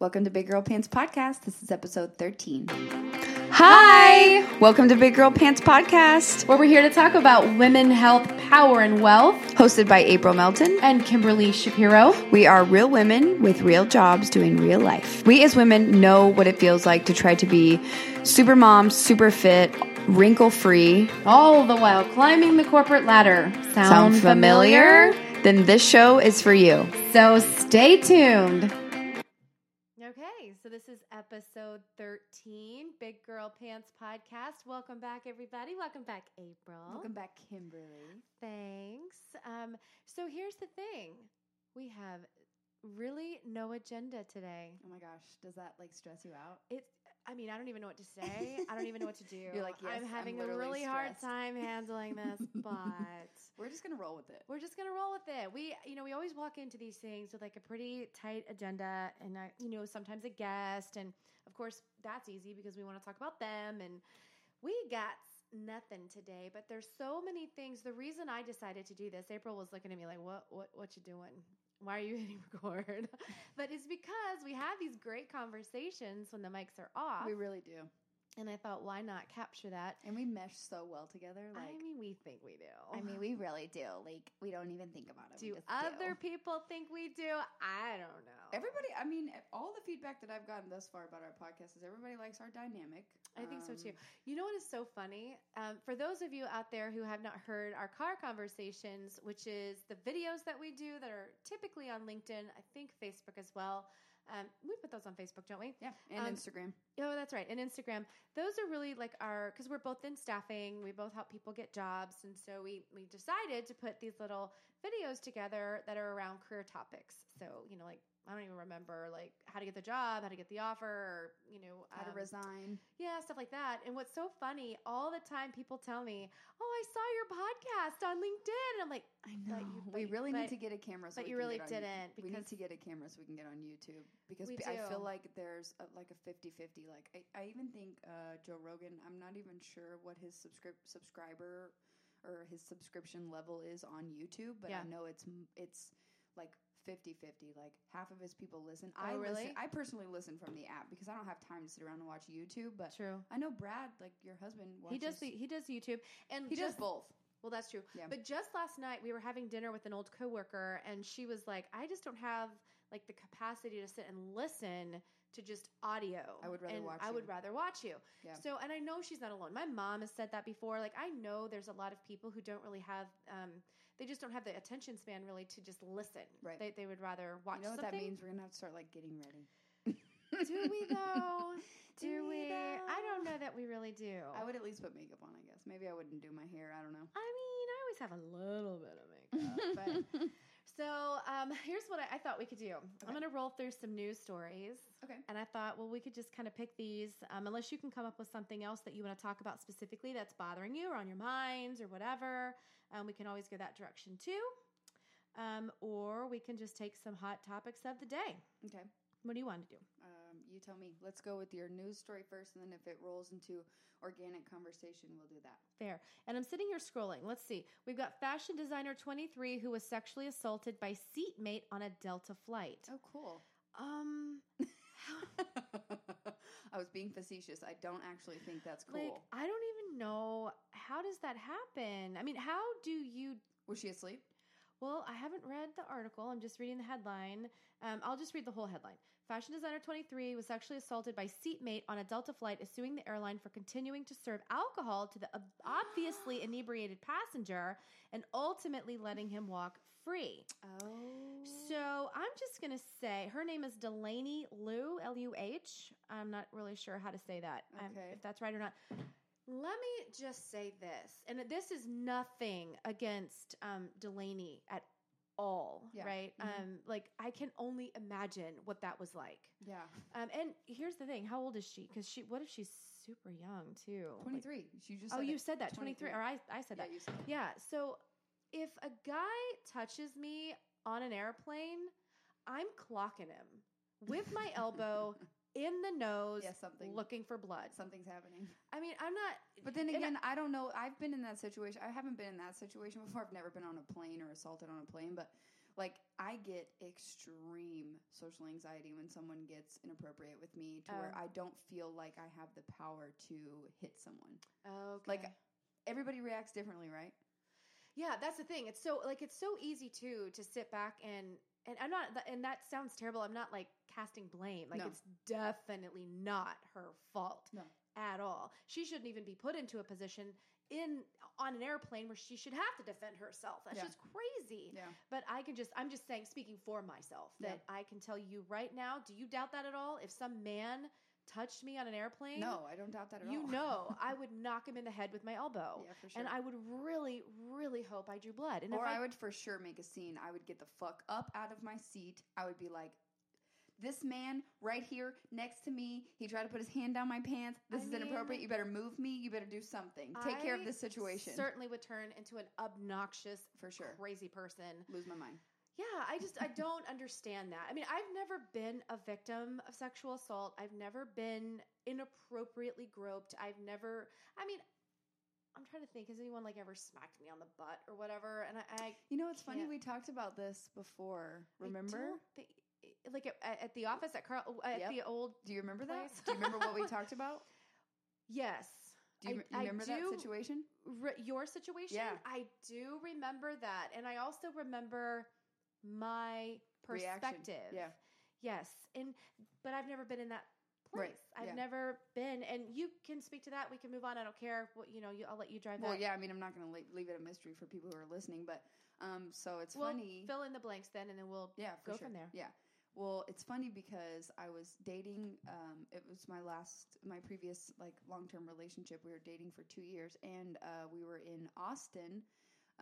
Welcome to Big Girl Pants Podcast. This is episode 13. Hi, Welcome to Big Girl Pants Podcast, where we're here to talk about women, health, power, and wealth. hosted by April Melton. And Kimberly Shapiro. We are real women with real jobs doing real life. We as women know what it feels like to try to be super mom, super fit, wrinkle free. All the while climbing the corporate ladder. Sound, Sound familiar? Then this show is for you. So stay tuned. This is episode 13, Big Girl Pants Podcast. Welcome back, everybody. Welcome back, April. Welcome back, Kimberly. Thanks. Um, so here's the thing we have really no agenda today. Oh my gosh, does that like stress you out? It's. I mean, I don't even know what to say. I don't even know what to do. You're like, yes, I'm I'm having a literally really hard time handling this, but We're just gonna roll with it. we're just gonna roll with it. We, you know, we always walk into these things with like a pretty tight agenda, and uh, you know, sometimes a guest, and of course that's easy because we want to talk about them, and we got nothing today. But there's so many things. The reason I decided to do this, April was looking at me like, "What, what, what you doing? Why are you hitting record?" but it's because we have these great conversations when the mics are off, We really do, and I thought, why not capture that? and we mesh so well together. Like, I mean, we think we do. I mean, we really do. Like, we don't even think about it. do other people think we do? I don't know. Everybody, I mean, all the feedback that I've gotten thus far about our podcast is everybody likes our dynamic. I think so too. Um, You know what is so funny? Um, for those of you out there who have not heard our car conversations, which is the videos that we do that are typically on LinkedIn, I think Facebook as well. Um, we put those on Facebook, don't we? Yeah, and Um, Instagram. Oh, that's right. And Instagram. Those are really like our because we're both in staffing. We both help people get jobs, and so we we decided to put these little videos together that are around career topics. So you know, like I don't even remember like how to get the job, how to get the offer, or you know, How to um, resign. yeah, stuff like that. And what's so funny, all the time people tell me, "Oh, I saw your podcast on LinkedIn." And I'm like, I know. you- we really but- need to get a camera. So but we you can really get on- didn't we need to get a camera so we can get on YouTube because I feel like there's a, like a 50-50. Like I, I even think uh, Joe Rogan. I'm not even sure what his subscrip- subscriber or his subscription level is on YouTube, but Yeah. I know it's it's like 50-50. Like half of his people listen. Oh, I really? listen. I personally listen from the app because I don't have time to sit around and watch YouTube. But "True." I know Brad, like your husband, watches, He does the he does YouTube, and he does both. Well, that's true. Yeah. But just last night, we were having dinner with an old coworker, and she was like, "I just don't have like the capacity to sit and listen to just audio. I would rather and watch I you." would rather watch you." Yeah. So, and I know she's not alone. My mom has said that before. Like, I know there's a lot of people who don't really have. Um, they just don't have the attention span really to just listen. Right. They, they would rather watch You know what that means? We're gonna have to start like getting ready. Do we though? Do do we, we? I don't know that we really do. I would at least put makeup on, I guess. Maybe I wouldn't do my hair. I don't know. I mean, I always have a little bit of makeup, but So um, here's what I, I thought we could do. I'm going to roll through some news stories. Okay. And I thought, well, we could just kind of pick these, um, unless you can come up with something else that you want to talk about specifically that's bothering you or on your minds or whatever. Um, we can always go that direction too. Um, or we can just take some hot topics of the day. Okay. What do you want to do? You tell me. Let's go with your news story first, and then if it rolls into organic conversation, we'll do that. Fair. And I'm sitting here scrolling. Let's see. We've got fashion designer 23 who was sexually assaulted by seatmate on a Delta flight. Oh, cool. Um, I was being facetious. I don't actually think that's cool. Like, I don't even know how does that happen. I mean, how do you? was she asleep? Well, I haven't read the article. I'm just reading the headline. Um, I'll just read the whole headline. Fashion designer 23 was sexually assaulted by seatmate on a Delta flight, is suing the airline for continuing to serve alcohol to the obviously inebriated passenger and ultimately letting him walk free. Oh. So I'm just going to say her name is Delaney Luh, L U H. I'm not really sure how to say that, um, if that's right or not. Let me just say this, and this is nothing against um, Delaney at all, Yeah. right? Mhm. Um, like I can only imagine what that was like. yeah. Um, and here's the thing: how old is she? Because she, what if she's super young too? Like- 23. She just oh, you said that 23, 23. or I, I said Yeah, that. you said it. Yeah. So if a guy touches me on an airplane, I'm clocking him with my elbow in the nose, Yeah, something. looking for blood. Something's happening. I mean, I'm not. But then and I- again, I, don't know. I've been in that situation. I haven't been in that situation before. I've never been on a plane or assaulted on a plane. But like I get extreme social anxiety when someone gets inappropriate with me to where Oh. I don't feel like I have the power to hit someone. Okay. Like everybody reacts differently, right? Yeah, that's the thing. It's so like it's so easy too to sit back and and I'm not and that sounds terrible. I'm not like casting blame. Like No. it's definitely not her fault No. at all. She shouldn't even be put into a position in on an airplane where she should have to defend herself. That's Yeah. just crazy. Yeah. But I can just I'm just saying speaking for myself that I can tell you right now, do you doubt that at all? If some man touched me on an airplane, No, I don't doubt that at you all. know, I would knock him in the head with my elbow. yeah, for sure. And I would really, really hope I drew blood. And or if I, would for sure make a scene. I would get the fuck up out of my seat. I would be like, this man right here next to me, he tried to put his hand down my pants. This I is mean- inappropriate. You better move me. You better do something. Take care of this situation. certainly would turn into an obnoxious, for sure. crazy person. Lose my mind. Yeah, I just I don't understand that. I mean, I've never been a victim of sexual assault. I've never been inappropriately groped. I've never. I mean, I'm trying to think. Has anyone like ever smacked me on the butt or whatever? And I, I You know, it's funny. We talked about this before. I Remember? don't think- like at, at the office at Carl at Yep. the old Do you remember that? Do you remember what we talked about? yes. Do you, I- you remember do- that situation? Re- your situation Yeah. i do remember that and i also remember my Reaction. perspective Yeah. yes and but i've never been in that place Right, i've yeah. never been and you can speak to that we can move on i don't care what you know you, i'll let you drive Well, that yeah. I mean, I'm not going to leave it a mystery for people who are listening, but um, so it's Well, funny. fill in the blanks then and then we'll Yeah, Go sure. from there. Yeah. Well, it's funny because I was dating. Um, it was my last, my previous like long term relationship. We were dating for two years, and uh, we were in Austin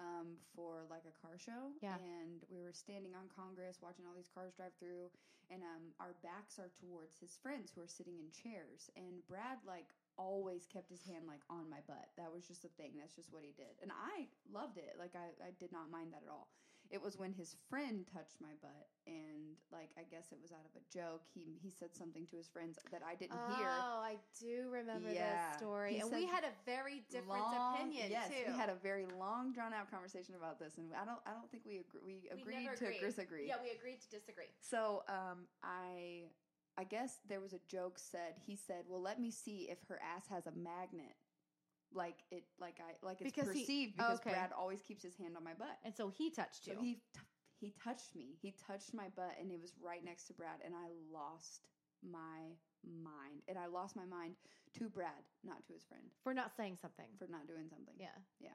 um, for like a car show. Yeah. And we were standing on Congress, watching all these cars drive through, and um, our backs are towards his friends who are sitting in chairs. And Brad like always kept his hand like on my butt. That was just a thing. That's just what he did, and I loved it. Like I, I did not mind that at all it was when his friend touched my butt and like i guess it was out of a joke. He he said something to his friends that i didn't hear. Oh i do remember Yeah. this story. He and we had a very different Long- opinion yes too. we had a very long drawn out conversation about this and i don't i don't think we agree we We agreed never to agreed. disagree. Yeah we agreed to disagree. So um i i guess there was a joke said he said well let me see if her ass has a magnet like it like i like it's Because he- perceived because okay. brad always keeps his hand on my butt and so he touched So you he t- he touched me. He touched my butt, and it was right next to Brad, and I lost my mind. And I lost my mind to Brad, not to his friend, for not saying something for not doing something. yeah Yeah.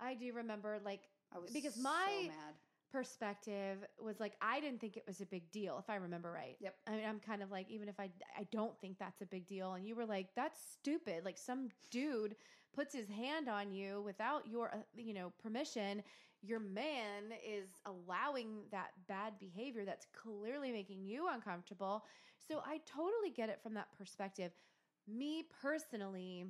i do remember like I was Because so my- mad. perspective was like I didn't think it was a big deal if I remember right. Yep. I mean I'm kind of like even if I I don't think that's a big deal and you were like that's stupid like some dude puts his hand on you without your uh, you know permission your man is allowing that bad behavior that's clearly making you uncomfortable. So I totally get it from that perspective. Me personally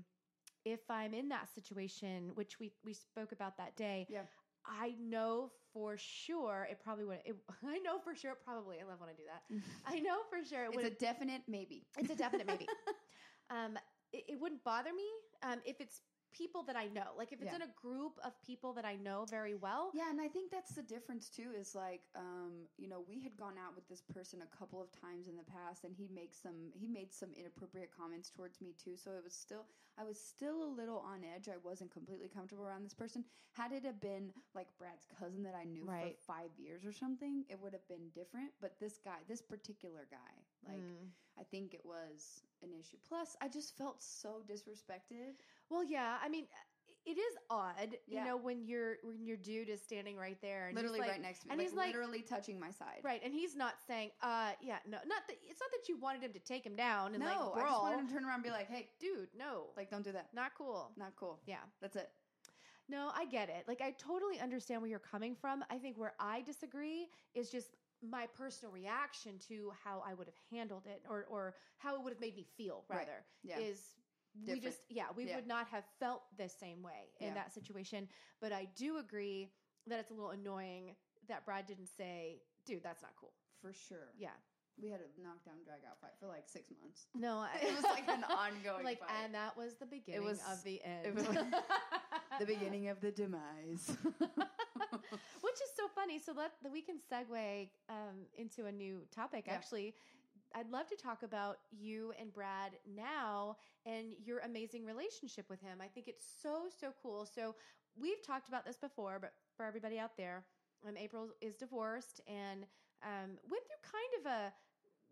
if I'm in that situation which we we spoke about that day Yeah. I know for sure it probably would. It, I know for sure it probably. I love when I do that. I know for sure it It's a definite maybe. it's a definite maybe. Um, it, it wouldn't bother me um, if it's people that I know. Like if it's Yeah. in a group of people that I know very well. Yeah, and I think that's the difference too. Is like, um, you know, we had gone out with this person a couple of times in the past, and he makes some he made some inappropriate comments towards me too. So it was still I was still a little on edge. I wasn't completely comfortable around this person. Had it have been like Brad's cousin that I knew Right. for five years or something, it would have been different. But this guy, this particular guy, like. Mm. I think it was an issue. Plus, I just felt so disrespected. Well, yeah. I mean, it is odd, Yeah. you know, when your when your dude is standing right there and he's literally like- right next to me, and like, he's like- literally touching my side. Right, and he's not saying, uh, yeah, no, not that it's not that you wanted him to take him down and no, like I just wanted him to turn around and be like, "Hey, Dude, no, like, don't do that. not cool. Not cool. Yeah. That's it." No, I get it. Like I totally understand where you're coming from. I think where I disagree is just my personal reaction to how I would have handled it or or how it would have made me feel Right. rather Yeah. is we just yeah, we Yeah. would not have felt the same way in Yeah. that situation. But I do agree that it's a little annoying that Brad didn't say, dude, that's not cool. For sure. Yeah. We had a knockdown drag out fight for like six months. No, I, It was like an ongoing like, fight. and that was the beginning was- of the end. it was the beginning of the demise. Which is so funny. So let that we can segue um, into a new topic. Yeah. Actually, I'd love to talk about you and Brad now and your amazing relationship with him. I think it's so so cool. So we've talked about this before, but for everybody out there, um, April is divorced and um, went through kind of a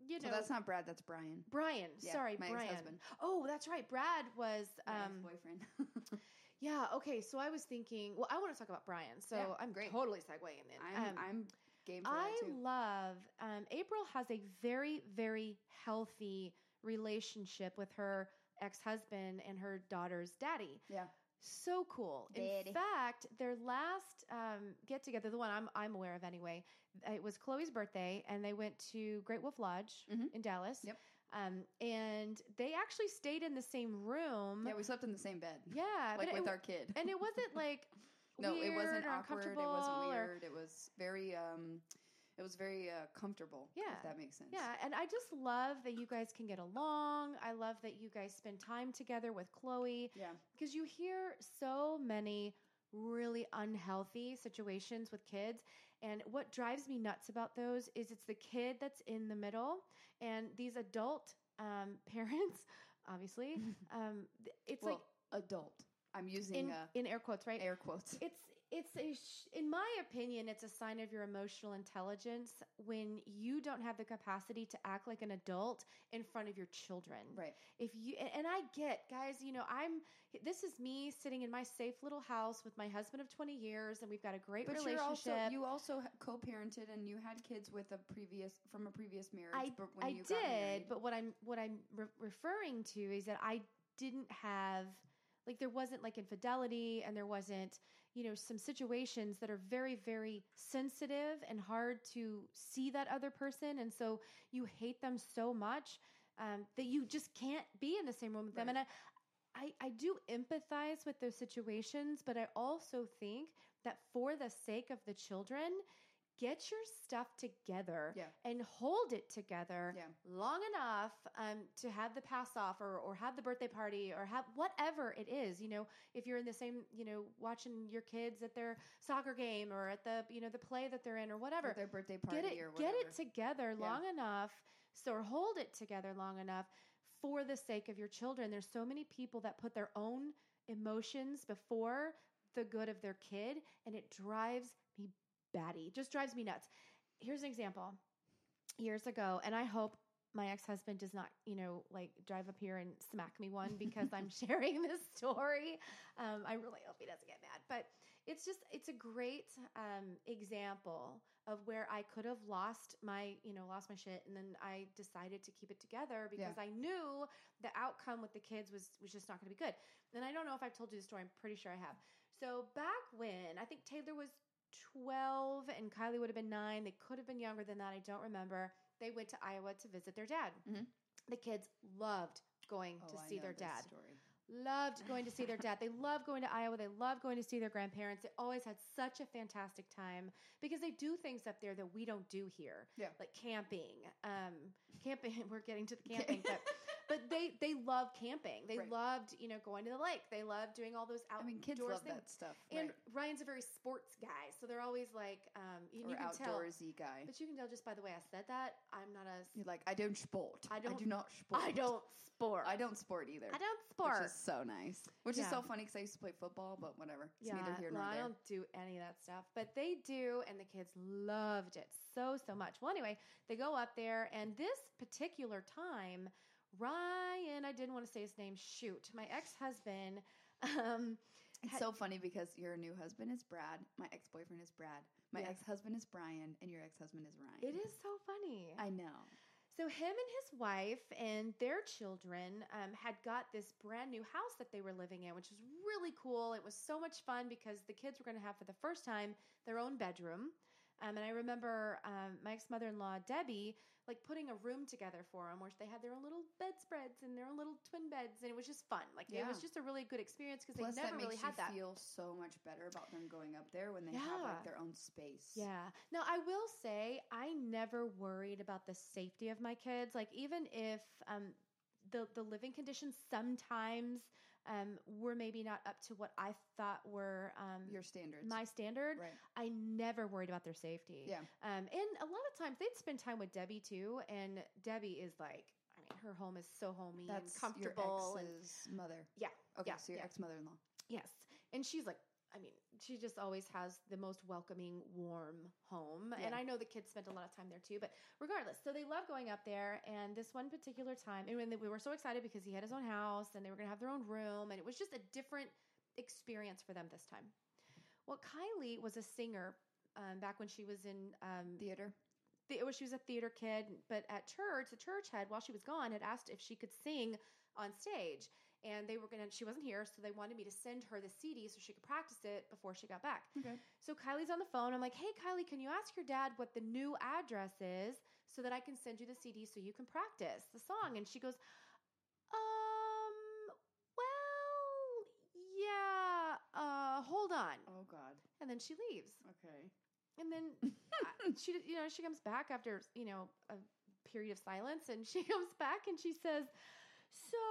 you know so that's not Brad. That's Brian. Brian. Yeah, sorry, my Brian. ex-husband. Oh, that's right. Brad was My um, boyfriend. yeah. Okay, so I was thinking. Well, I want to talk about Brian. So Yeah, I'm great. totally segueing in. I'm Um, I'm game I love um, April has a very very healthy relationship with her ex husband and her daughter's daddy. Yeah. So cool. Daddy. In fact, their last um, get together, the one I'm I'm aware of anyway, it was Chloe's birthday, and they went to Great Wolf Lodge Mhm. in Dallas. Yep. Um, and they actually stayed in the same room. Yeah, we slept in the same bed. Yeah, like with it, our kid. and it wasn't like no, it wasn't or awkward. It wasn't or- weird. It was very um, it was very uh, comfortable. Yeah. if that makes sense. Yeah, and I just love that you guys can get along. I love that you guys spend time together with Chloe yeah. because you hear so many really unhealthy situations with kids. And what drives me nuts about those is it's the kid that's in the middle, and these adult um, parents, obviously, um, it's well, adult. I'm using in, uh, in air quotes, right? air quotes. It's it's a sh- in my opinion it's a sign of your emotional intelligence when you don't have the capacity to act like an adult in front of your children. Right. If you and, I get guys, you know, I'm this is me sitting in my safe little house with my husband of 20 years and we've got a great But relationship. also you also co-parented and you had kids with a previous from a previous marriage. I, but when I did, but what I'm what I'm re- referring to is that I didn't have like there wasn't like infidelity and there wasn't you know some situations that are very very sensitive and hard to see that other person. And so you hate them so much um, that you just can't be in the same room with them. And I, I I do empathize with those situations but I also think that for the sake of the children get your stuff together Yeah. and hold it together Yeah. long enough um, to have the pass off or, or have the birthday party or have whatever it is you know if you're in the same you know watching your kids at their soccer game or at the you know the play that they're in or whatever Or their birthday party get it or whatever. get it together Yeah. long enough so or hold it together long enough for the sake of your children there's so many people that put their own emotions before the good of their kid and it drives me batty just drives me nuts. Here's an example. Years ago and i hope my ex-husband does not you know like drive up here and smack me one because i'm sharing this story. Um, i really hope he doesn't get mad but it's just it's a great um, example of where i could have lost my you know lost my shit and then i decided to keep it together because i knew the outcome with the kids was was just not going to be good. And i don't know if i've told you the story. I'm pretty sure i have. So back when i think taylor was 12 and kylie would have been 9 they could have been younger than that i don't remember they went to iowa to visit their dad Mhm. the kids loved going Oh, to see their dad Story. loved going to see their dad. They love going to Iowa. They love going to see their grandparents. They always had such a fantastic time because they do things up there that we don't do here. Yeah. Like camping. Um, camping, we're getting to the camping, but but they they love camping. They Right. loved, you know, going to the lake. They loved doing all those I outdoors mean, kids love things. that stuff. And right. Ryan's a very sports guy, so they're always like, um, and or you can tell. outdoorsy guy. But you can tell just by the way I said that, I'm not a. You're like, I don't sport. I don't- I do not sport. I don't sport. I don't sport either. I don't sport. Which is so nice. Which is so funny because I used to play football, but whatever. It's neither here no, there. I don't do any of that stuff, but they do, and the kids loved it so so much. Well, anyway, they go up there, and this particular time, Ryan, I didn't want to say his name. Shoot, my ex husband. Um, It's had- so funny because your new husband is Brad, my ex boyfriend is Brad, my Yes. ex husband is Brian, and your ex husband is Ryan. it is so funny. I know. So him and his wife and their children um, had got this brand new house that they were living in, which was really cool. It was so much fun because the kids were going to have for the first time their own bedroom. Um, and I remember um, my ex mother in law Debbie, like putting a room together for them where they had their own little bedspreads and their own little twin beds, and it was just fun. Like it was just a really good experience because they never really had that. feel so much better about them going up there when they have like their own space. Yeah. Now, I will say I never worried about the safety of my kids. Like even if um, the the living conditions sometimes um, were maybe not up to what I thought were um, your standards. my standard, right. I never worried about their safety. Yeah. Um, and a lot of times they'd spend time with Debbie too, and Debbie is like, I mean, her home is so homey That's and comfortable. Your and ex's mother. Yeah, Okay, yeah, so your yeah. ex mother-in-law. Yes. And she's like, I mean, she just always has the most welcoming, warm home. And I know the kids spent a lot of time there too, but regardless, so they love going up there. And this one particular time, and when they- we were so excited because he had his own house and they were going to have their own room, and it was just a different experience for them this time. Well, Kylie was a singer um, back when she was in um, Theater. the, well, she was a theater kid, but at church, the church head, while she was gone, had asked if she could sing on stage. And they were gonna. She wasn't here, so they wanted me to send her the CD so she could practice it before she got back. Okay. So Kylie's on the phone. I'm like, "Hey, Kylie, can you ask your dad what the new address is so that I can send you the CD so you can practice the song?" And she goes, "Um, well, yeah. Uh, hold on." Oh God. And then she leaves. Okay. And then she, you know, she comes back after you know a period of silence, and she comes back and she says, "So I don't know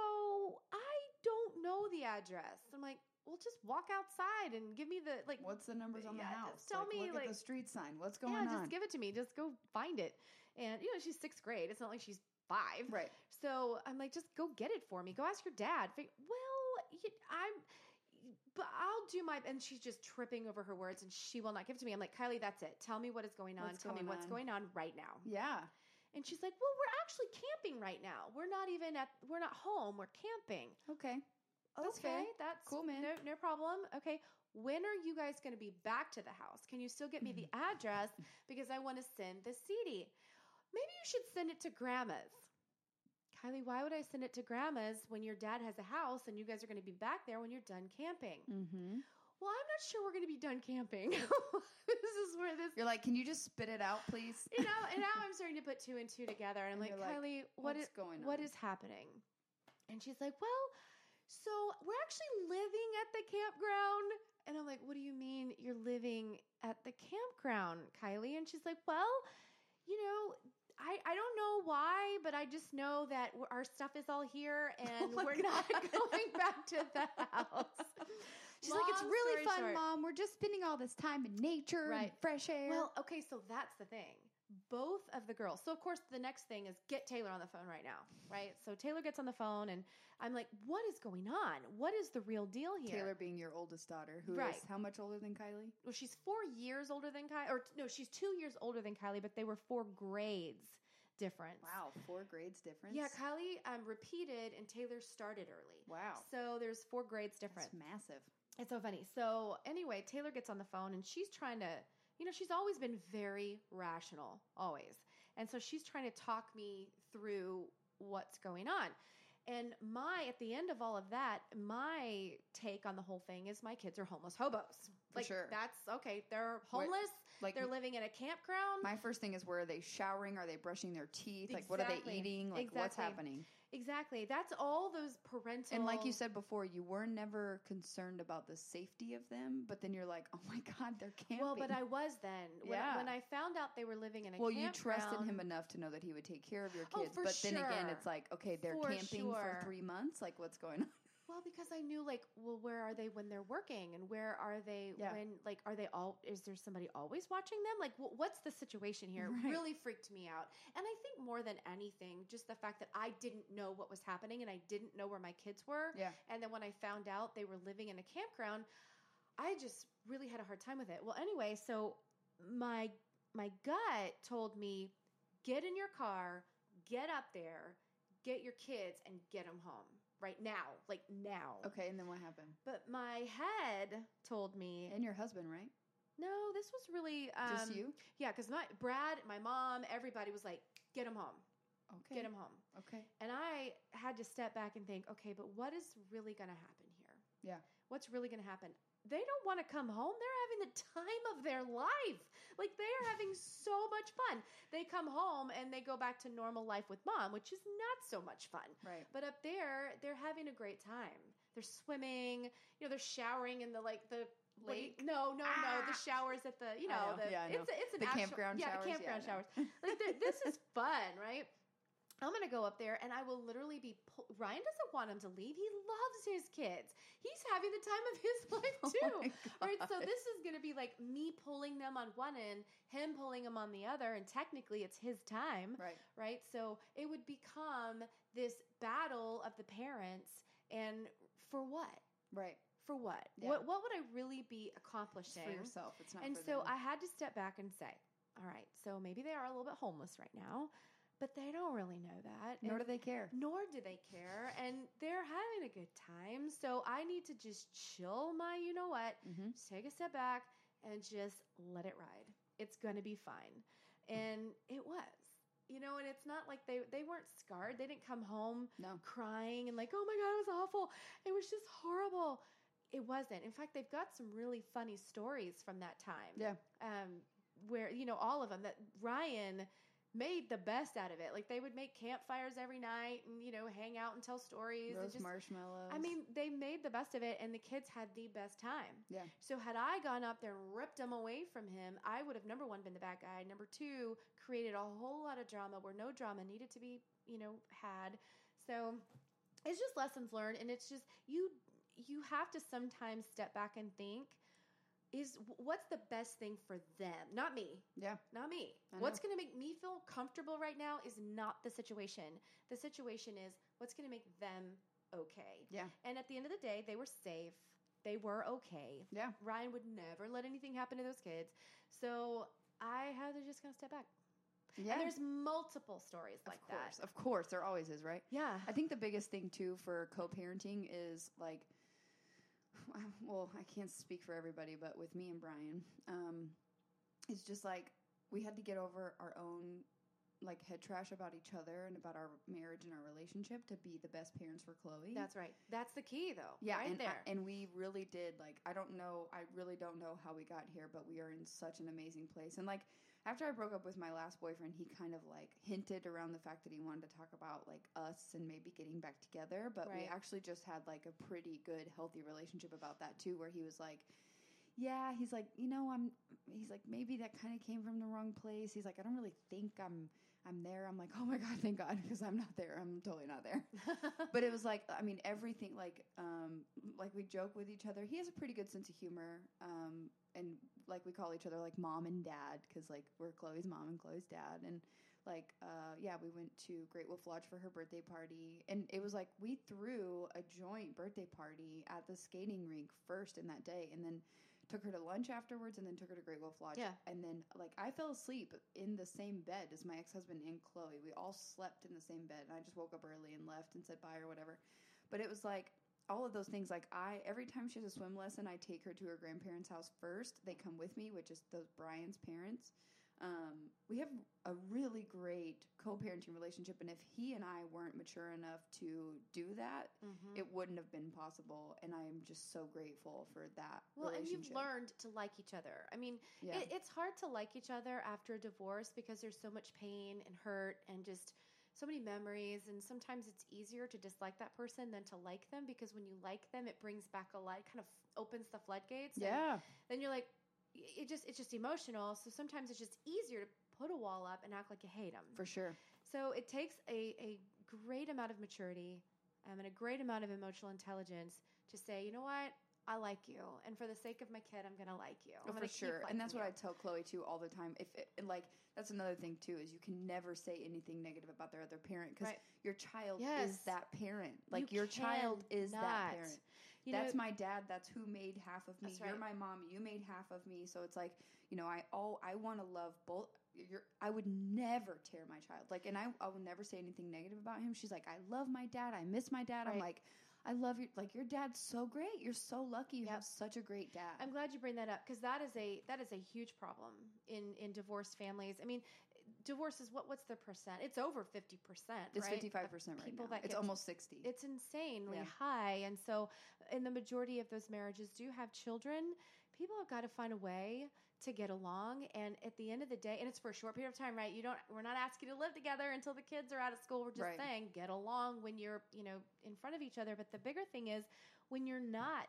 the address." I'm like, "Well, just walk outside and give me the like." What's the numbers on the Yeah, house? tell me, look at like- the street sign. What's going yeah, on? just give it to me. Just go find it. And you know, she's sixth grade. It's not like she's five. right. So I'm like, just go get it for me. Go ask your dad. Well, I'm, but I'll do my. And she's just tripping over her words, and she will not give it to me. I'm like, Kylie, that's it. Tell me what is going on. What's Tell me what's on?" going on right now. Yeah. And she's like, well, we're actually camping right now. We're not even at. We're not home. We're camping. Okay. That's okay, fair. that's Cool, man. No, no problem. Okay. When are you guys going to be back to the house? Can you still get me the address because I want to send the CD? Maybe you should send it to grandma's. Kylie, why would I send it to grandma's when your dad has a house and you guys are going to be back there when you're done camping? Mm-hmm. Well, I'm not sure we're going to be done camping. this is where this, You're like, can you just spit it out, please? you know, and now I'm starting to put two and two together. And I'm And like, you're like, Kylie, What's going on? what is happening? And she's like, Well, so we're actually living at the campground. And I'm like, What do you mean you're living at the campground, Kylie? And she's like, Well, you know, I, I don't know why, but I just know that our stuff is all here oh and Oh we're not going back to the house. She's like, it's really fun, short. mom. We're just spending all this time in nature and Right. fresh air. Well, okay, so that's the thing. Both of the girls. So of course the next thing is get Taylor on the phone right now, right? So Taylor gets on the phone and I'm like, "What is going on? What is the real deal here?" Taylor being your oldest daughter, who is Right. how much older than Kylie? well, she's 4 years older than Kylie or no, she's 2 years older than Kylie, but they were 4 grades difference. Wow, four grades difference. Yeah, Kylie um, repeated and Taylor started early. Wow. So there's 4 grades difference. That's massive. It's so funny. So anyway, Taylor gets on the phone and she's trying to, you know, she's always been very rational, always. And so she's trying to talk me through what's going on. And my, at the end of all of that, my take on the whole thing is my kids are homeless hobos. For like sure. that's okay. They're homeless. Like they're living in a campground. my first thing is where are they showering? Are they brushing their teeth? Like what are they eating? Like what's happening? exactly. That's all those parental. And like you said before, you were never concerned about the safety of them, but then you're like, oh my god, they're camping. well, but I was then. When, Yeah. when I found out they were living in a well, you trusted him enough to know that he would take care of your Oh, kids. for but then again, it's like, okay, they're For camping sure. for three months. Like, what's going on? Well, because I knew like, well, where are they when they're working, and where are they Yeah. when like are they all? Is there somebody always watching them? Like, wh- what's the situation here? Right. really freaked me out, and I think more than anything, just the fact that I didn't know what was happening, and I didn't know where my kids were, Yeah. and then when I found out they were living in a campground, I just really had a hard time with it. Well, anyway, so my my gut told me, get in your car, get up there, get your kids, and get them home right now, like now. Okay, and then what happened? But my head told me, And your husband, right? no, this was really um, Just you? Yeah, because my Brad, my mom, everybody was like, get him home, Okay. get him home. Okay. And I had to step back and think, okay, but what is really going to happen here? Yeah. What's really going to happen? They don't want to come home. They're having the time of their life. Like they are having so much fun. They come home and they go back to normal life with mom, which is not so much fun. Right. But up there, they're having a great time. They're swimming, you know, they're showering in the like the you- Lake? no, no, no. The Ah! showers at the, you know, know. the Yeah, know. it's a, it's an The actual- campground yeah, showers? the campground know. showers. Like this is fun, right? I'm gonna go up there and I will literally be. Pull- Ryan doesn't want him to leave. He loves his kids. He's having the time of his life oh too. Oh Right, so this is going to be like me pulling them on one end, him pulling them on the other, and technically it's his time, Right. right? So it would become this battle of the parents, and for what? Right. For what? Yeah. What What would I really be It's accomplishing? for yourself. It's not and so them. I had to step back and say, all right, so maybe they are a little bit homeless right now, but they don't really know that. Nor and do they care. nor do they care and they're having a good time so i need to just chill my you know what Mm-hmm. just take a step back and just let it ride it's gonna be fine and it was you know and it's not like they they weren't scarred they didn't come home No. crying and like oh my god it was awful it was just horrible it wasn't in fact they've got some really funny stories from that time Yeah. um, where you know all of them that Ryan made the best out of it. Like they would make campfires every night and you know hang out and tell stories. and Roast just, marshmallows. I mean, they made the best of it, and the kids had the best time. Yeah. So had I gone up there and ripped them away from him, I would have number one been the bad guy. Number two, created a whole lot of drama where no drama needed to be you know had. So it's just lessons learned, and it's just you you have to sometimes step back and think is what's the best thing for them not me Yeah. not me what's going to make me feel comfortable right now is not the situation the situation is what's going to make them okay Yeah. and at the end of the day they were safe they were okay Yeah. ryan would never let anything happen to those kids so i had to just kind of step back Yeah. and there's multiple stories of like course. that Of course. There always is, right? yeah I think the biggest thing too for co-parenting is like, well, I can't speak for everybody, but with me and Brian, um, it's just like we had to get over our own like head trash about each other and about our marriage and our relationship to be the best parents for Chloe. that's right that's the key though yeah, right and, there and we really did like I don't know, I really don't know how we got here, but we are in such an amazing place. And like after I broke up with my last boyfriend, he kind of like hinted around the fact that he wanted to talk about like us and maybe getting back together, but we actually just had like a pretty good healthy relationship about that too where he was like yeah, he's like, you know, I'm he's like maybe that kind of came from the wrong place. He's like I don't really think I'm I'm there. I'm like, "Oh my god, thank God because I'm not there. I'm totally not there." but it was like i mean everything like um like we joke with each other he has a pretty good sense of humor um and like we call each other like mom and dad because like we're chloe's mom and chloe's dad and like uh yeah we went to great wolf lodge for her birthday party and it was like we threw a joint birthday party at the skating rink first in that day and then took her to lunch afterwards and then took her to great wolf lodge. Yeah. and then like i fell asleep in the same bed as my ex-husband and chloe. We all slept in the same bed and i just woke up early and left and said bye or whatever. But it was like all of those things like i every time she has a swim lesson i take her to her grandparents house first. They come with me which is those brian's parents um, we have a really great co-parenting relationship and if he and i weren't mature enough to do that Mhm. it wouldn't have been possible and i am just so grateful for that Well, and you've learned to like each other. I mean, yeah it, it's hard to like each other after a divorce because there's so much pain and hurt and just so many memories. And sometimes it's easier to dislike that person than to like them because when you like them, it brings back a light, kind of opens the floodgates. and yeah then you're like, it just it's just emotional. So sometimes it's just easier to put a wall up and act like you hate them. for sure So it takes a, a great amount of maturity um, and a great amount of emotional intelligence to say, you know what, I like you, and for the sake of my kid, I'm gonna like you. I'm Oh, for sure, and that's what I tell Chloe too all the time. If it, and, like that's another thing too is you can never say anything negative about their other parent because Right. your child Yes. is that parent. Like You your child is that parent. You that's know, my dad. That's who made half of me. That's You're my mom. You made half of me. So it's like you know, I all I want to love both. You're, I would never tear my child like, and I I will never say anything negative about him. She's like, I love my dad. I miss my dad. I'm like, I love your like your dad's so great. You're so lucky. You Yep. have such a great dad. I'm glad you bring that up because that is a that is a huge problem in in divorced families. I mean, divorces what what's the percent? It's over 50%. It's fifty five percent right people now. that It's get- almost sixty. It's insanely Yeah. high. And so and the majority of those marriages do have children. People have got to find a way to get along and at the end of the day and it's for a short period of time right you don't we're not asking you to live together until the kids are out of school we're just Right. saying get along when you're you know in front of each other but the bigger thing is when you're not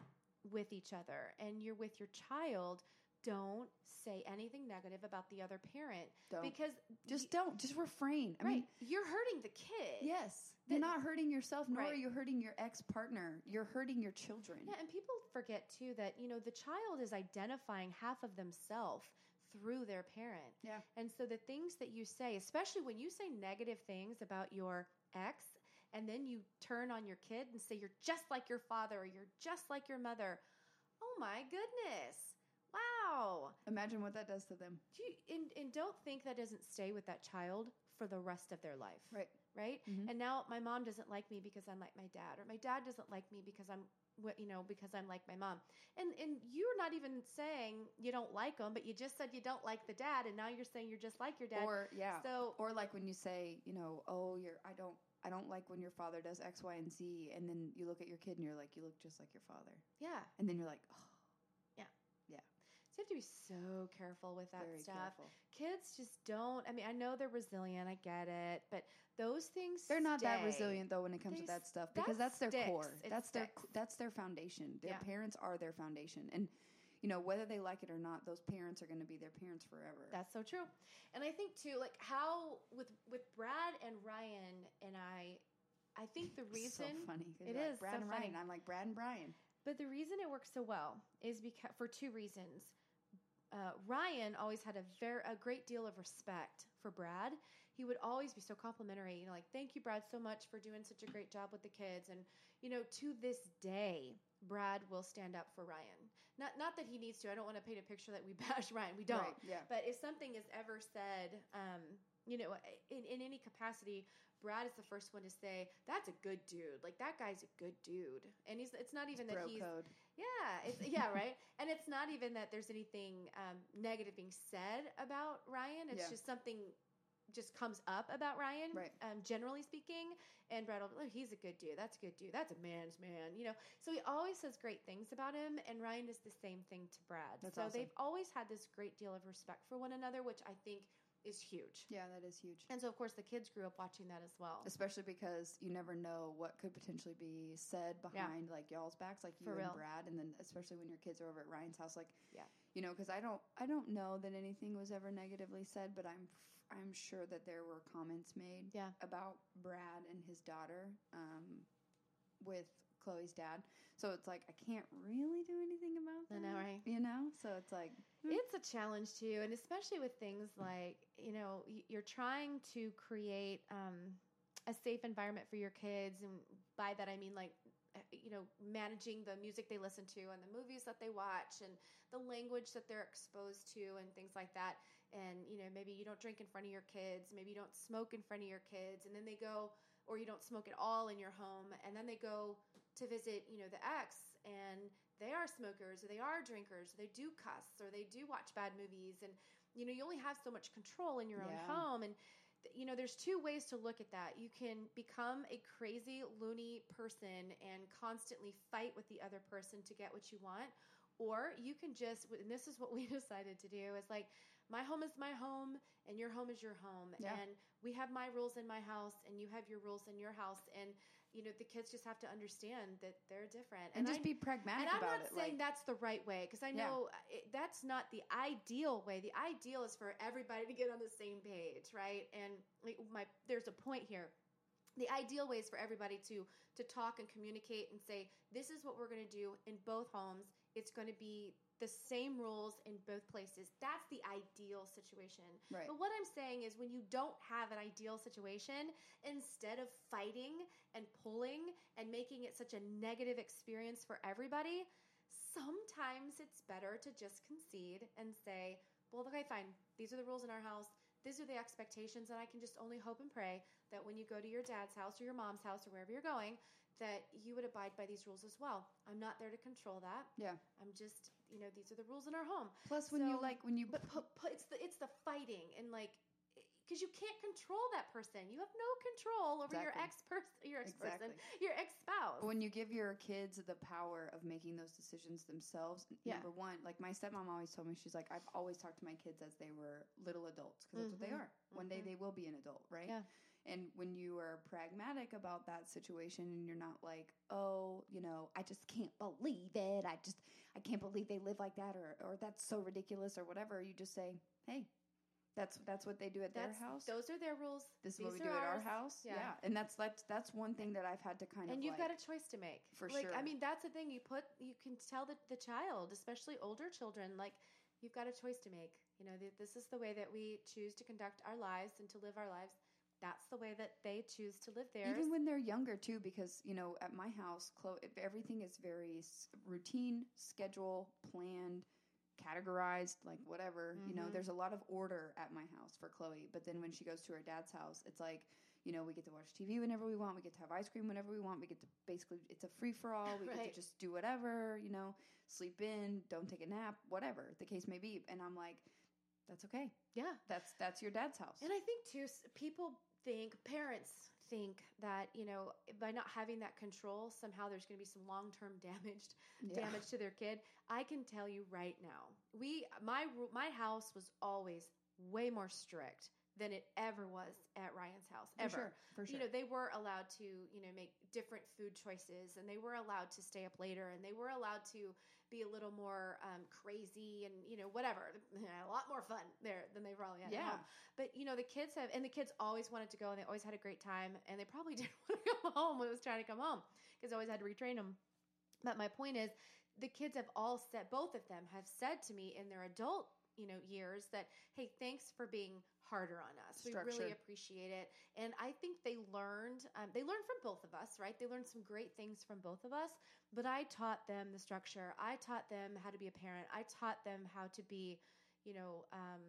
with each other and you're with your child don't say anything negative about the other parent don't because just y- don't just refrain. I right mean, you're hurting the kid yes, The- you're not hurting yourself, nor are you hurting your ex partner. You're hurting your children. Yeah, and people forget too that you know the child is identifying half of themselves through their parent. Yeah. And so the things that you say, especially when you say negative things about your ex and then you turn on your kid and say you're just like your father or you're just like your mother. Oh my goodness. Wow. Imagine what that does to them. Do you, and, and don't think that doesn't stay with that child for the rest of their life Right. right? Mhm. And now my mom doesn't like me because I'm like my dad, or my dad doesn't like me because I'm, wh- you know, because I'm like my mom. And and you're not even saying you don't like them but you just said you don't like the dad, and now you're saying you're just like your dad. Or yeah. so or like when you say, you know, oh, you're I don't I don't like when your father does X, Y, and Z, and then you look at your kid and you're like, you look just like your father, yeah, and then you're like, oh, so you have to be so careful with that very stuff. careful. Kids just don't. I mean, I know they're resilient. I get it, but those things They're not that resilient though when it comes They to that stuff that because that's their sticks. core. It that's their that's their foundation. Their Yeah. parents are their foundation, and you know whether they like it or not, those parents are going to be their parents forever. That's so true. And I think too, like how with with Brad and Ryan and I, I think the reason so funny. it you're like, Brad so and Ryan. funny. I'm like Brad and Brian. But the reason it works so well is because for two reasons. Uh, Ryan always had a very a great deal of respect for Brad. He would always be so complimentary, you know, like thank you, Brad, so much for doing such a great job with the kids. And you know, to this day, Brad will stand up for Ryan. Not not that he needs to. I don't want to paint a picture that we bash Ryan. We don't. Right, yeah. But if something is ever said, um, you know, in, in any capacity, Brad is the first one to say, "That's a good dude. Like that guy's a good dude." And he's it's not even that Bro he's code. Yeah, it's, yeah, right. And it's not even that there's anything um, negative being said about Ryan. It's Yeah. just something just comes up about Ryan, Right. um, generally speaking. And Brad will be like, he's a good dude. That's a good dude. That's a man's man, you know. So he always says great things about him, and Ryan is the same thing to Brad. That's so awesome. they've always had this great deal of respect for one another, which I think is huge. Yeah, that is huge. And so, of course, the kids grew up watching that as well. Especially because you never know what could potentially be said behind like y'all's backs, like you For and real. Brad, and then especially when your kids are over at Ryan's house, like Yeah. you know, because I don't, I don't know that anything was ever negatively said, but I'm, I'm sure that there were comments made, Yeah. about Brad and his daughter, um, with Chloe's dad. So it's like I can't really do anything about that. I know, right? You know, so it's like Hmm. It's a challenge too, and especially with things like you know you're trying to create um, a safe environment for your kids, and by that I mean like uh, you know managing the music they listen to and the movies that they watch and the language that they're exposed to and things like that. And you know maybe you don't drink in front of your kids, maybe you don't smoke in front of your kids, and then they go or you don't smoke at all in your home, and then they go to visit you know the ex and they are smokers or they are drinkers or they do cuss or they do watch bad movies and you know you only have so much control in your own home and you know there's two ways to look at that you can become a crazy loony person and constantly fight with the other person to get what you want or you can just and this is what we decided to do is like my home is my home and your home is your home Yeah. and we have my rules in my house and you have your rules in your house and you know the kids just have to understand that they're different and, just I- be pragmatic and I'm about not it. saying like, that's the right way because I know uh, it, that's not the ideal way. The ideal is for everybody to get on the same page, right? And like, my there's a point here. The ideal way is for everybody to to talk and communicate and say this is what we're going to do in both homes. It's going to be the same rules in both places. That's the ideal situation. right. But what I'm saying is when you don't have an ideal situation, instead of fighting and pulling and making it such a negative experience for everybody, sometimes it's better to just concede and say, well, okay, fine. These are the rules in our house. These are the expectations, and I can just only hope and pray that when you go to your dad's house or your mom's house or wherever you're going, that you would abide by these rules as well. I'm not there to control that. Yeah. I'm just, you know, these are the rules in our home. Plus, when you like when you But pu- pu- it's the it's the fighting and like because you can't control that person. You have no control over your ex person, your ex person, Exactly. your ex spouse. when you give your kids the power of making those decisions themselves Yeah. number one like my stepmom always told me she's like i've always talked to my kids as they were little adults because that's what they Mhm. are one day Mhm. they will be an adult right Yeah. And when you are pragmatic about that situation and you're not like oh you know i just can't believe it. I just i can't believe they live like that or or that's so ridiculous or whatever you just say hey that's that's what they do at That's their house. those are their rules. this is what we do are at our house? Yeah. and that's that's that's one thing that i've had to kind of and you've like, got a choice to make. For like i mean that's the thing. You put you can tell the, the child especially older children like you've got a choice to make. You know th- this is the way that we choose to conduct our lives and to live our lives that's the way that they choose to live there. Even when they're younger too, because you know, at my house, Chloe, everything is very routine, schedule, planned, categorized, like whatever. You know, Mhm. there's a lot of order at my house for Chloe. But then when she goes to her dad's house, it's like, you know, we get to watch TV whenever we want. We get to have ice cream whenever we want. We get to basically, it's a free for all. We get to just do whatever. You know, sleep in, don't take a nap, whatever the case may be. And I'm like, that's okay. yeah That's that's your dad's house. And I think too, people think, parents think that you know by not having that control, somehow there's going to be some long term damage Yeah. damage to their kid. I can tell you right now, we my my house was always way more strict than it ever was at Ryan's house. For ever. sure. For sure. You know, they were allowed to, you know, make different food choices and they were allowed to stay up later and they were allowed to be a little more um, crazy and, you know, whatever. a lot more fun there than they probably had at yeah. home. But, you know, the kids have, and the kids always wanted to go and they always had a great time and they probably didn't want to come home when it was trying to come home because I always had to retrain them. But my point is, the kids have all said, both of them have said to me in their adult, you know, years that, hey, thanks for being harder on us. We really appreciate it. And I think they learned, um, they learned from both of us, right? They learned some great things from both of us. But I taught them the structure. I taught them how to be a parent. I taught them how to be, you know, um,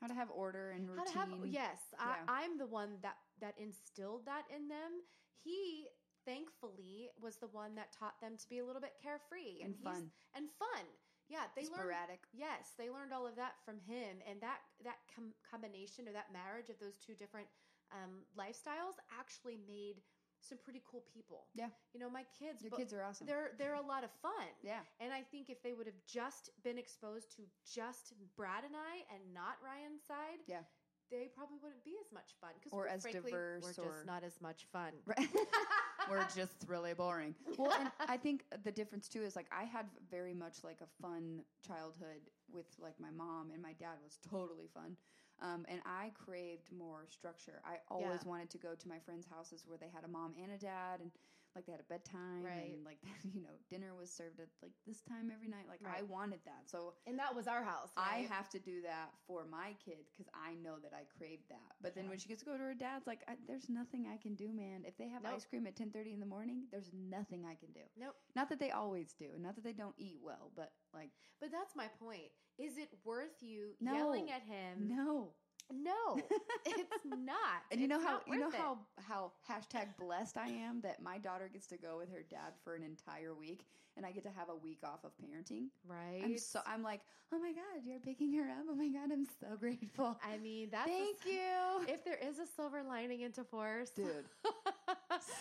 How to have order and routine. how to have yes I, Yeah. i'm the one that that instilled that in them he thankfully was the one that taught them to be a little bit carefree and he's- fun. and fun yeah they learned yes they learned all of that from him and that that com- combination or that marriage of those two different um, lifestyles actually made some pretty cool people Yeah. you know my kids Your kids are awesome. they're they're a lot of fun yeah. and I think if they would have just been exposed to just Brad and I and not Ryan's side, Yeah. they probably wouldn't be as much fun. Because Or as frankly, diverse we're or- just not as much fun. Right. We're just really boring. Well, and I think the difference too is like I had very much like a fun childhood with like my mom and my dad was totally fun. Um, and I craved more structure. I always Yeah. wanted to go to my friends' houses where they had a mom and a dad and like they had a bedtime Right. and like you know dinner was served at like this time every night. Like I wanted that. So And that was our house. I have to do that for my kid because I know that I crave that. But then Yeah. when she gets to go to her dad's, like, I, there's nothing I can do, man. If they have Nope. ice cream at ten thirty in the morning, there's nothing I can do. Nope. Not that they always do, not that they don't eat well, but like, But that's my point. Is it worth you No. yelling at him? no. No, it's not. And you know how you know it. how how hashtag blessed I am that my daughter gets to go with her dad for an entire week, and I get to have a week off of parenting. right? I'm so I'm like, oh my god, you're picking her up. Oh my god, I'm so grateful. I mean, that's Thank s- you, If there is a silver lining into force, dude.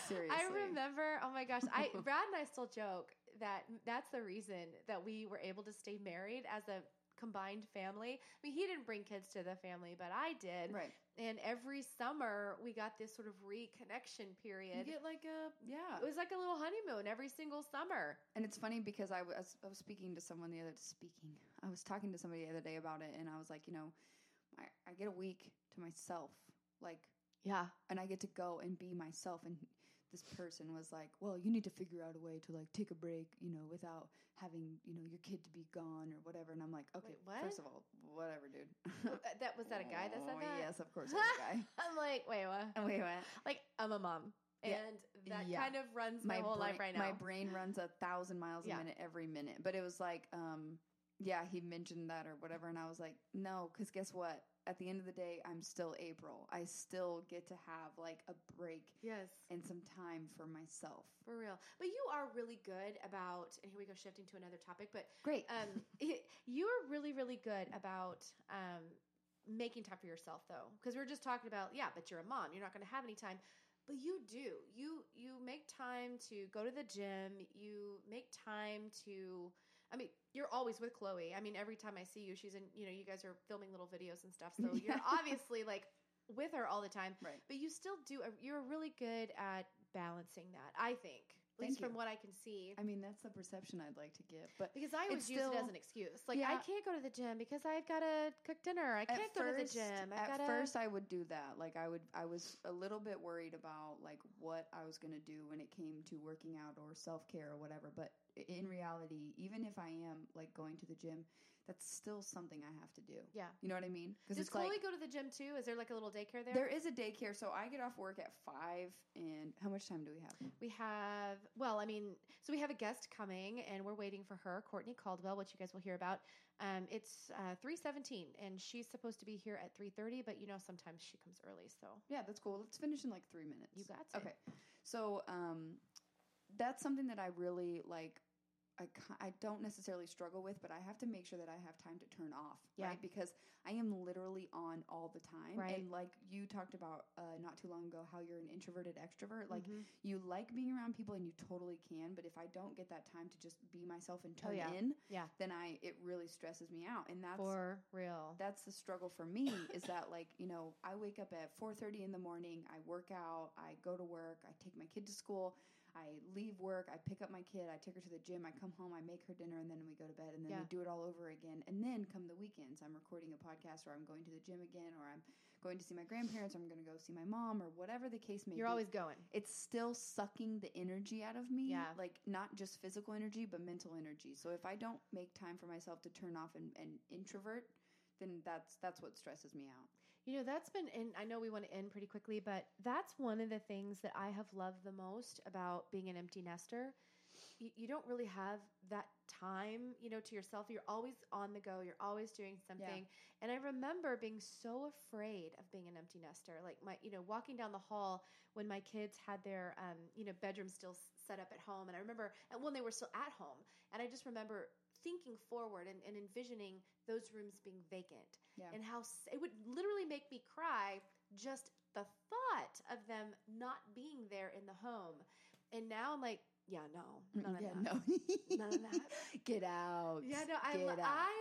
Seriously. I remember. Oh my gosh, I Brad and I still joke that that's the reason that we were able to stay married as a combined family. I mean, he didn't bring kids to the family, but I did. Right. And every summer we got this sort of reconnection period. You get like a yeah, it was like a little honeymoon every single summer. and it's funny because I was I was speaking to someone the other speaking. I was talking to somebody the other day about it, and I was like, you know, I, I get a week to myself, like, Yeah. and I get to go and be myself. And this person was like, well, you need to figure out a way to like take a break, you know, without having you know your kid to be gone or whatever. And I'm like, okay, Wait, what? first of all, whatever, dude. that was that a guy that said Oh, that? Yes, of course, it was a guy. I'm like, wait, what? And wait, what? Like, I'm a mom. Yeah. And that Yeah. kind of runs my, whole brain, life right now. My brain runs a thousand miles Yeah. a minute every minute. But it was like, um, yeah, he mentioned that or whatever, and I was like, no, because guess what? At the end of the day, I'm still April. I still get to have like a break yes. and some time for myself. For real. But you are really good about, and here we go shifting to another topic, but Great. um, you are really, really good about um, making time for yourself though because we are just talking about yeah but you're a mom you're not going to have any time but you do you you make time to go to the gym you make time to i mean you're always with chloe. I mean every time i see you she's in you know you guys are filming little videos and stuff so you're obviously like with her all the time. Right. but you still do a, you're really good at balancing that i think at Thank least from what i can see I mean, that's the perception I'd like to give. But because I always It's use it as an excuse. Like I can't go to the gym because I've got to cook dinner. I can't go first, to the gym. I've at gotta... first, I would do that. Like I would, I was a little bit worried about like what I was gonna do when it came to working out or self care or whatever. But in reality, even if I am like going to the gym, that's still something I have to do. Yeah. You know what I mean? Because Does it's Chloe like go to the gym too? Is there like a little daycare there? there is a daycare, so I get off work at five. And how much time do we have? We have, well, I mean, so we have a guest coming, and we're waiting for her, Courtney Caldwell, which you guys will hear about. Um, it's uh, three seventeen, and she's supposed to be here at three thirty, but you know sometimes she comes early, so Yeah, that's cool. Let's finish in like three minutes. you got it. Okay. So um, that's something that I really like. I, I don't necessarily struggle with, but I have to make sure that I have time to turn off, Yeah. right? Because I am literally on all the time. Right. And like you talked about uh, not too long ago, how you're an introverted extrovert. Like Mhm. you like being around people and you totally can, but if I don't get that time to just be myself and Oh, turn yeah. in, Yeah. then I it really stresses me out. And that's for real. that's the struggle for me is that like you know i wake up at 4.30 in the morning i work out i go to work i take my kid to school i leave work i pick up my kid i take her to the gym i come home i make her dinner and then we go to bed and then Yeah. we do it all over again and then come the weekends i'm recording a podcast or i'm going to the gym again or i'm going to see my grandparents or i'm going to go see my mom or whatever the case may be. You're always going. it's still sucking the energy out of me. Yeah. Like not just physical energy, but mental energy. So if I don't make time for myself to turn off and, and introvert, then that's that's what stresses me out. You know, that's been, and I know we want to end pretty quickly, but that's one of the things that I have loved the most about being an empty nester. You, you don't really have that time, you know, to yourself. You're always on the go. You're always doing something. And I remember being so afraid of being an empty nester. Like my, you know, walking down the hall when my kids had their, um, you know, bedroom still set up at home. And I remember, and when they were still at home. And I just remember thinking forward and, and envisioning those rooms being vacant Yeah. and how it would literally make me cry just the thought of them not being there in the home. And now I'm like, yeah, no, mm, none of yeah, that. no. None of that. Get out. Yeah, no, I, lo-. I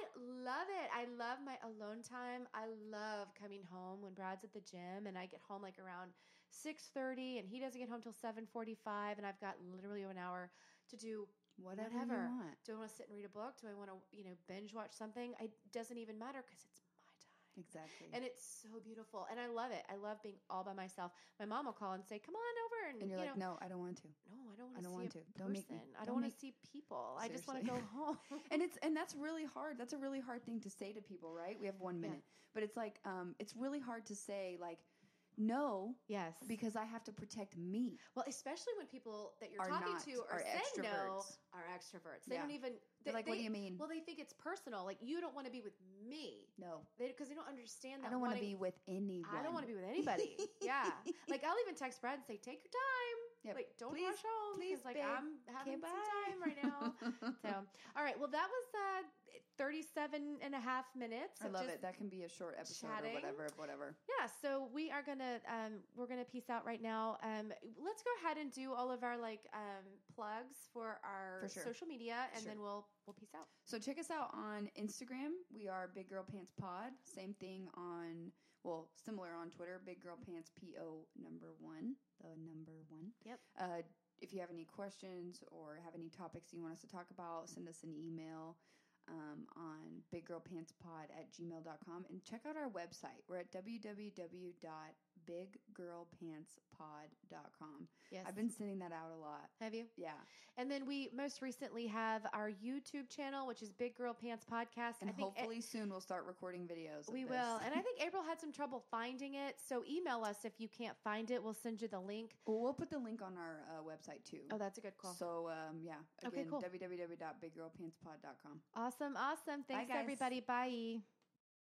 love it. I love my alone time. I love coming home when Brad's at the gym and I get home like around 6:30 and he doesn't get home till 7:45 and I've got literally an hour to do whatever, whatever. do I want to sit and read a book? Do I want to, you know, binge watch something? It doesn't even matter cuz it's. Exactly. And it's so beautiful. And I love it. I love being all by myself. My mom will call and say, "Come on over." And, and you're you like, know, no, I don't want to. no, I don't want I to don't see want a to. Don't make me- I don't don't want to see people. I just want to go home. and it's and that's really hard. That's a really hard thing to say to people, right? We have one Yeah. minute, but it's like um, it's really hard to say like no yes. because I have to protect me. Well, especially when people that you're Are talking not, to are, are saying no extroverts. are extroverts. They Yeah. don't even. They're They, like, what do you mean? Well, they think it's personal. Like you don't want to be with me no, because they, don't understand that. I don't want to be with anyone. I don't want to be with anybody. yeah. Like I'll even text Brad and say, "Take your time. Yep. Like don't Please- rush home because like babe. I'm having some time right now." so, all right. Well, that was uh, 37 and a half minutes. I love it. That can be a short episode chatting. or whatever. Whatever. Yeah, so we are gonna um, we're gonna peace out right now. Um, let's go ahead and do all of our like um, plugs for our For sure. social media, and Sure. then we'll we'll peace out. So check us out on Instagram. We are Big Girl Pants Pod. Same thing on well, similar on Twitter. Big Girl Pants P O number one, the number one. Yep. Uh, if you have any questions or have any topics you want us to talk about, send us an email um, on biggirlpantspod at gmail.com and check out our website. We're at www.biggirlpantspod.com. Yes, I've been sending that out a lot. have you? Yeah. And then we most recently have our YouTube channel, which is Big Girl Pants Podcast. And hopefully soon we'll start recording videos. we will. And I think April had some trouble finding it, so email us if you can't find it. We'll send you the link. Well, we'll put the link on our uh, website too. Oh, that's a good call. So um, yeah, Okay, again, cool. www.biggirlpantspod.com. Awesome, awesome. Thanks guys. everybody. Bye.